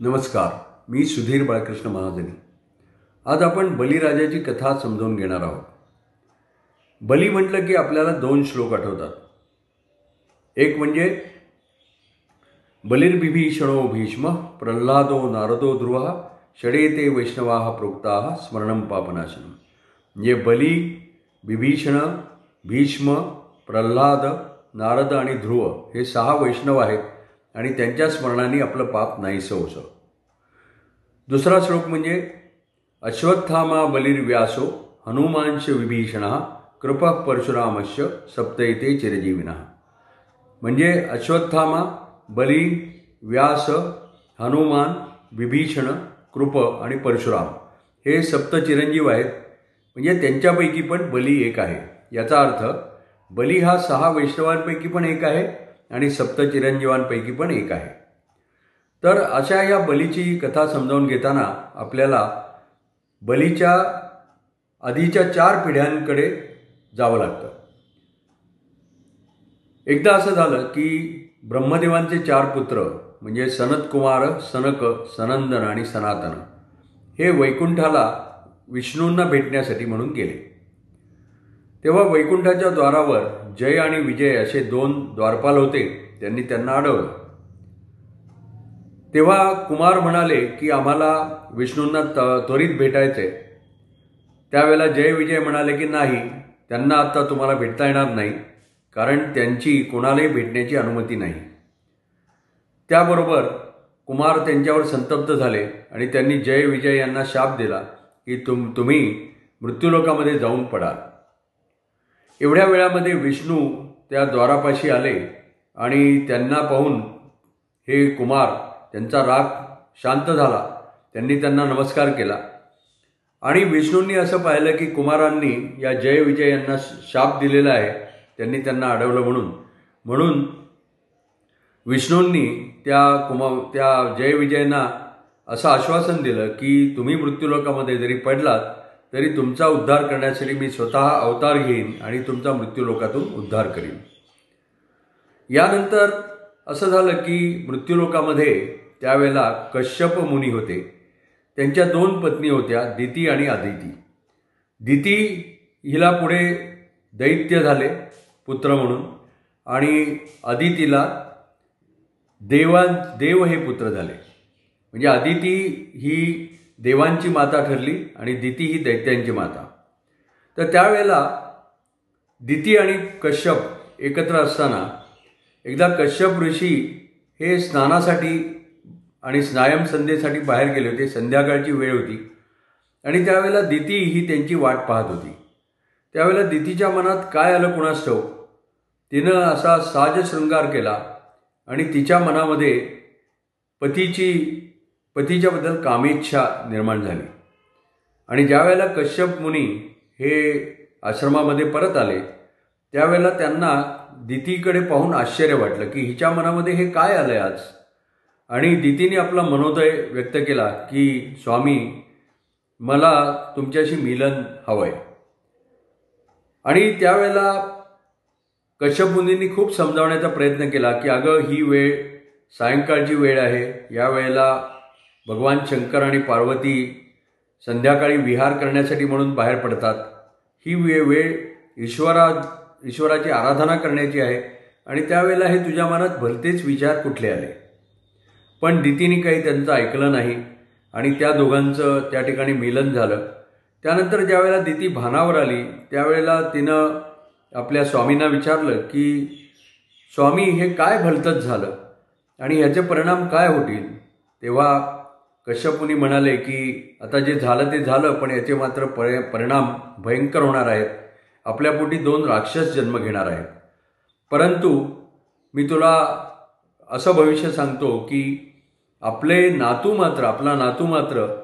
नमस्कार मी सुधीर बाळकृष्ण महाजनी. आज आपण बलिराजाची कथा समजावून घेणार आहोत. बली म्हटलं की आपल्याला दोन श्लोक आठवतात. एक म्हणजे बलिर्बिभीषणो भीष्म प्रल्हादो नारदो ध्रुव षडेते वैष्णवा प्रोक्ता स्मरणं पापनाशनम म्हणजे बली बिभीषण भीष्म प्रल्हाद नारद आणि ध्रुव हे सहा वैष्णव आहेत. आणि त्यांच्या स्मरणाने आपलं पाप नाहीसं होतं दुसरा श्लोक म्हणजे अश्वत्थामा बलिर्व्यासो हनुमानश विभीषण कृप परशुरामश्य सप्तयते चिरजीविना. म्हणजे अश्वत्थामा बली व्यास हनुमान विभीषण कृप आणि परशुराम हे सप्त चिरंजीव आहेत. म्हणजे त्यांच्यापैकी पण बली एक आहे. याचा अर्थ बली हा सहा वैष्णवांपैकी पण एक आहे. आणि सप्त चिरंजीवांपैकी पण एक आहे. तर अशा या बलीची कथा समजावून घेताना आपल्याला बलीच्या आधीच्या चार पिढ्यांकडे जावं लागतं. एकदा असं झालं की ब्रह्मदेवांचे चार पुत्र म्हणजे सनतकुमार सनक सनंदन आणि सनातन हे वैकुंठाला विष्णूंना भेटण्यासाठी म्हणून गेले. तेव्हा वैकुंठाच्या द्वारावर जय आणि विजय असे दोन द्वारपाल होते त्यांनी त्यांना अडवलं. तेव्हा कुमार म्हणाले की आम्हाला विष्णूंना त त्वरित भेटायचे त्यावेळेला जय विजय म्हणाले की नाही त्यांना आत्ता तुम्हाला भेटता येणार नाही कारण त्यांची कोणालाही भेटण्याची अनुमती नाही. त्याबरोबर कुमार त्यांच्यावर संतप्त झाले आणि त्यांनी जय विजय यांना शाप दिला की तुम तुम्ही मृत्यूलोकामध्ये जाऊन पडाल. एवढ्या वेळामध्ये विष्णू त्या द्वारापाशी आले आणि त्यांना पाहून हे कुमार त्यांचा राग शांत झाला. त्यांनी त्यांना नमस्कार केला. आणि विष्णूंनी असं पाहिलं की कुमारांनी या जय विजय यांना शाप दिलेला आहे. त्यांनी त्यांना अडवलं म्हणून. म्हणून विष्णूंनी त्या कुमा त्या जय विजयना असं आश्वासन दिलं की तुम्ही मृत्यूलोकामध्ये जरी पडलात तरी तुमचा उद्धार करण्यासाठी मी स्वतः अवतार घेईन आणि तुमचा मृत्यूलोकातून उद्धार करीन. यानंतर असं झालं की मृत्यूलोकामध्ये त्यावेळेला कश्यप मुनी होते. त्यांच्या दोन पत्नी होत्या दिती आणि आदिती. दिती हिला पुढे दैत्य झाले पुत्र म्हणून आणि अदितीला देवां देव हे पुत्र झाले. म्हणजे अदिती ही देवांची माता ठरली आणि दिती ही दैत्यांची माता. तर त्यावेळेला दिती आणि कश्यप एकत्र असताना एकदा कश्यप ऋषी हे स्नानासाठी आणि स्नायम संध्येसाठी बाहेर गेले होते. संध्याकाळची वेळ होती. आणि त्यावेळेला दिती ही त्यांची वाट पाहत होती. त्यावेळेला दितीच्या मनात काय आलं कुणास तिनं असा साजशृंगार केला आणि तिच्या मनामध्ये पतीची पतीच्याबद्दल कामेच्छा निर्माण झाली. आणि ज्यावेळेला कश्यप मुनी हे आश्रमामध्ये परत आले त्यावेळेला त्यांना दितीकडे पाहून आश्चर्य वाटलं की हिच्या मनामध्ये हे काय आलं आहे आज? आणि दितीने आपला मनोदय व्यक्त केला की स्वामी मला तुमच्याशी मिलन हवं आहे आणि त्यावेळेला कश्यप मुनींनी खूप समजावण्याचा प्रयत्न केला की अगं ही वेळ सायंकाळची वेळ आहे. या वेळेला भगवान शंकर आणि पार्वती संध्याकाळी विहार करण्यासाठी म्हणून बाहेर पडतात. ही वे वेळ ईश्वरा ईश्वराची आराधना करण्याची आहे आणि त्यावेळेला हे तुझ्या मनात भलतेच विचार कुठले आले? पण दितीने काही त्यांचं ऐकलं नाही आणि त्या दोघांचं त्या ठिकाणी मिलन झालं. त्यानंतर ज्यावेळेला दिती भानावर आली त्यावेळेला तिनं आपल्या स्वामींना विचारलं की स्वामी हे काय भलतंच झालं? आणि ह्याचे परिणाम काय होतील? तेव्हा कश्यपुनी म्हणाले की आता जे झालं ते झालं पण याचे मात्र परि परिणाम भयंकर होणार आहेत. आपल्या पोटी दोन राक्षस जन्म घेणार आहेत. परंतु मी तुला असं भविष्य सांगतो की आपले नातू मात्र आपला नातू मात्र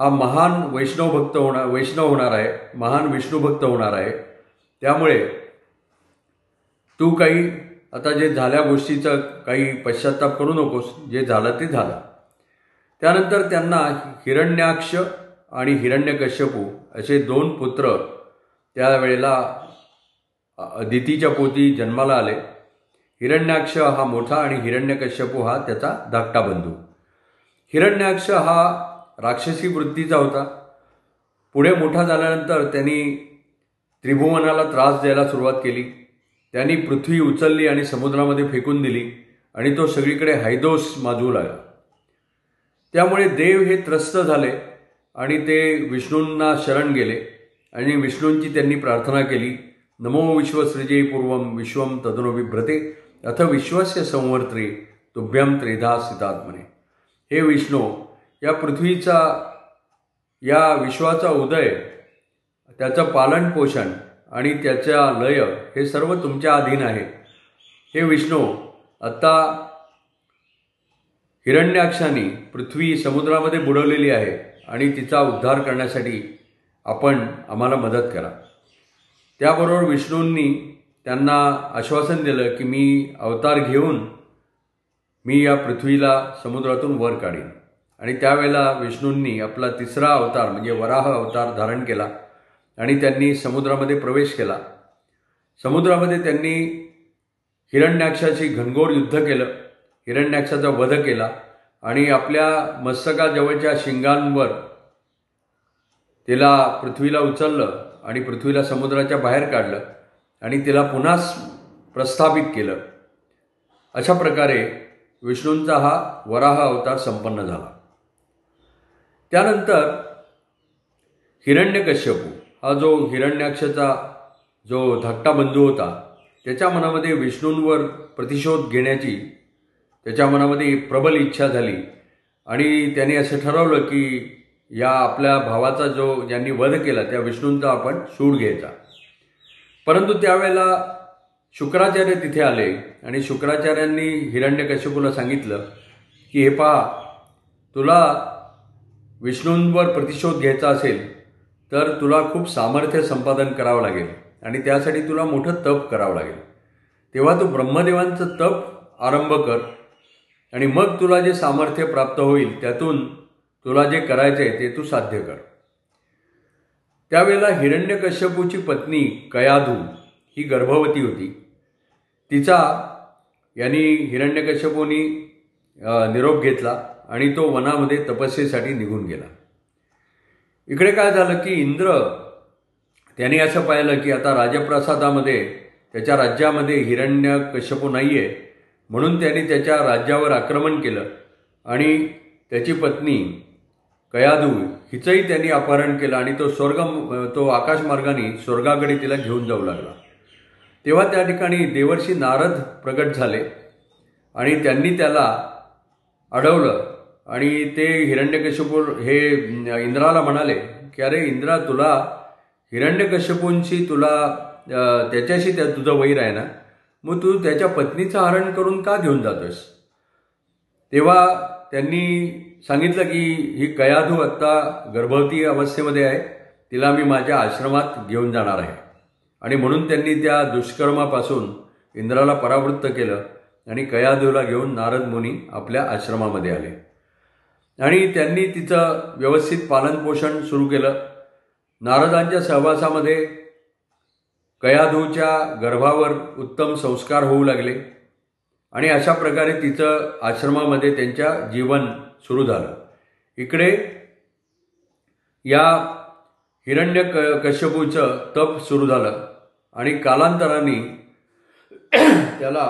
हा महान वैष्णव भक्त होणार वैष्णव होणार आहे महान विष्णू भक्त होणार आहे. त्यामुळे तू काही आता जे झाल्या गोष्टीचं काही पश्चाताप करू नकोस जे झालं ते झालं. त्यानंतर त्यांना हिरण्याक्ष आणि हिरण्यकश्यपू असे दोन पुत्र त्यावेळेला दितीच्या पोती जन्माला आले. हिरण्याक्ष हा मोठा आणि हिरण्यकश्यपू हा त्याचा धाकटा बंधू. हिरण्याक्ष हा राक्षसी वृत्तीचा होता. पुढे मोठा झाल्यानंतर त्यांनी त्रिभुवनाला त्रास द्यायला सुरुवात केली. त्यांनी पृथ्वी उचलली आणि समुद्रामध्ये फेकून दिली आणि तो सगळीकडे हैदोस माजू लागला. त्यामुळे देव हे त्रस्त झाले आणि ते विष्णूंना शरण गेले. आणि विष्णूंची त्यांनी प्रार्थना केली नमो विश्वसृजे पूर्वम विश्वम तदनुबिभ्रते अथ विश्वस्य संवर्त्रे तुभ्यम त्रेधा सितात्मने. हे विष्णू या पृथ्वीचा या विश्वाचा उदय त्याचं पालन पोषण आणि त्याचा लय हे सर्व तुमच्या अधीन आहे. हे विष्णू आत्ता हिरण्याक्षाने पृथ्वी समुद्रामध्ये बुडवलेली आहे आणि तिचा उद्धार करण्यासाठी आपण आम्हाला मदत करा. त्याबरोबर विष्णूंनी त्यांना आश्वासन दिलं की मी अवतार घेऊन मी या पृथ्वीला समुद्रातून वर काढीन. आणि त्यावेळेला विष्णूंनी आपला तिसरा अवतार म्हणजे वराह अवतार धारण केला आणि त्यांनी समुद्रामध्ये प्रवेश केला. समुद्रामध्ये त्यांनी हिरण्याक्षाशी घनघोर युद्ध केलं. हिरण्याक्षाचा वध केला आणि आपल्या मस्तकाजवळच्या शिंगांवर तिला पृथ्वीला उचललं आणि पृथ्वीला समुद्राच्या बाहेर काढलं आणि तिला पुन्हा प्रस्थापित केलं. अशा प्रकारे विष्णूंचा हा वराह अवतार संपन्न झाला. त्यानंतर हिरण्यकश्यपू हा जो हिरण्याक्षचा जो धाकटा बंधू होता त्याच्या मनामध्ये विष्णूंवर प्रतिशोध घेण्याची त्याच्या मनामध्ये प्रबल इच्छा झाली. आणि त्याने असं ठरवलं की या आपल्या भावाचा जो ज्यांनी वध केला त्या विष्णूंचा आपण सूड घ्यायचा. परंतु त्यावेळेला शुक्राचार्य तिथे आले आणि शुक्राचार्यांनी हिरण्यकश्यपूला सांगितलं की हे पहा तुला विष्णूंवर प्रतिशोध घ्यायचा असेल तर तुला खूप सामर्थ्य संपादन करावं लागेल आणि त्यासाठी तुला मोठं तप करावं लागेल. तेव्हा तू ब्रह्मदेवांचं तप आरंभ कर आणि मग तुला जे सामर्थ्य प्राप्त होईल त्यातून तुला जे करायचे आहे ते तू साध्य कर. त्यावेळेला हिरण्यकश्यपूची पत्नी कयाधू ही गर्भवती होती. तिचा यांनी हिरण्यकश्यपूनी निरोप घेतला आणि तो वनामध्ये तपस्येसाठी निघून गेला. इकडे काय झालं की इंद्र त्याने असं पाहिलं की आता राजप्रसादामध्ये त्याच्या राज्यामध्ये हिरण्य कश्यपू नाही आहे म्हणून त्यांनी त्याच्या राज्यावर आक्रमण केलं. आणि त्याची पत्नी कयादू हिचंही त्यांनी अपहरण केलं आणि तो स्वर्ग तो आकाशमार्गाने स्वर्गाकडे तिला घेऊन जाऊ लागला. तेव्हा त्या ठिकाणी देवर्षी नारद प्रगट झाले आणि त्यांनी त्याला अडवलं. आणि ते हिरण्यकश्यपूर हे इंद्राला म्हणाले की अरे इंद्रा तुला हिरण्यकश्यपूंशी तुला त्याच्याशी त्या तुझं वैर आहे ना? मग तू त्याच्या पत्नीचं हरण करून का घेऊन जातोस तेव्हा त्यांनी सांगितलं की ही कयाधू आत्ता गर्भवती अवस्थेमध्ये आहे. तिला मी माझ्या आश्रमात घेऊन जाणार आहे. आणि म्हणून त्यांनी त्या दुष्कर्मापासून इंद्राला परावृत्त केलं आणि कयाधूला घेऊन नारद मुनी आपल्या आश्रमामध्ये आले. आणि त्यांनी तिचं व्यवस्थित पालनपोषण सुरू केलं. नारदांच्या सहवासामध्ये कयाधूच्या गर्भावर उत्तम संस्कार होऊ लागले आणि अशा प्रकारे तिचं आश्रमामध्ये त्यांच्या जीवन सुरू झालं. इकडे या हिरण्य क कश्यपूचं तप सुरू झालं आणि कालांतराने त्याला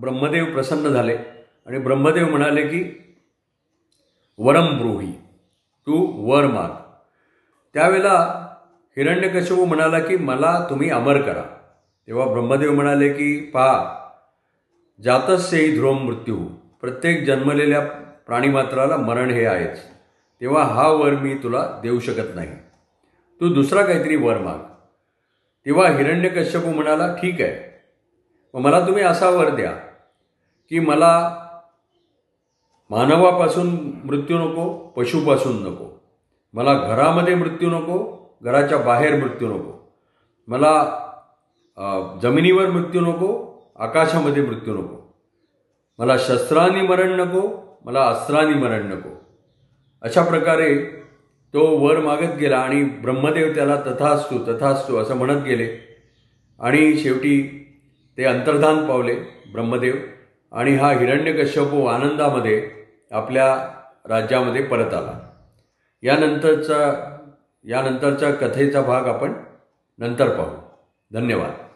ब्रह्मदेव प्रसन्न झाले आणि ब्रह्मदेव म्हणाले की वरम ब्रूही तू वर माग. त्यावेळेला हिरण्यकश्यपू म्हणाला की मला तुम्ही अमर करा. तेव्हा ब्रह्मदेव म्हणाले की पहा जातस्यही ध्रुव मृत्यू. प्रत्येक जन्मलेल्या प्राणीमात्राला मरण हे आहेच. तेव्हा हा वर मी तुला देऊ शकत नाही. तू दुसरा काहीतरी वर माग. तेव्हा हिरण्यकश्यपू म्हणाला ठीक आहे. मग मला तुम्ही असा वर द्या की मला मानवापासून मृत्यू नको पशुपासून नको. मला घरामध्ये मृत्यू नको घराच्या बाहेर मृत्यू नको. मला जमिनीवर मृत्यू नको आकाशामध्ये मृत्यू नको. मला शस्त्रांनी मरण नको मला अस्त्रांनी मरण नको. अशा प्रकारे तो वर मागत गेला आणि ब्रह्मदेव त्याला तथास्तू तथास्तू असं म्हणत गेले. आणि शेवटी ते अंतर्धान पावले ब्रह्मदेव आणि हा हिरण्यकश्यपू आनंदामध्ये आपल्या राज्यामध्ये परत आला. यानंतरचा यानंतरचा कथेचा भाग आपण नंतर पाहू. धन्यवाद.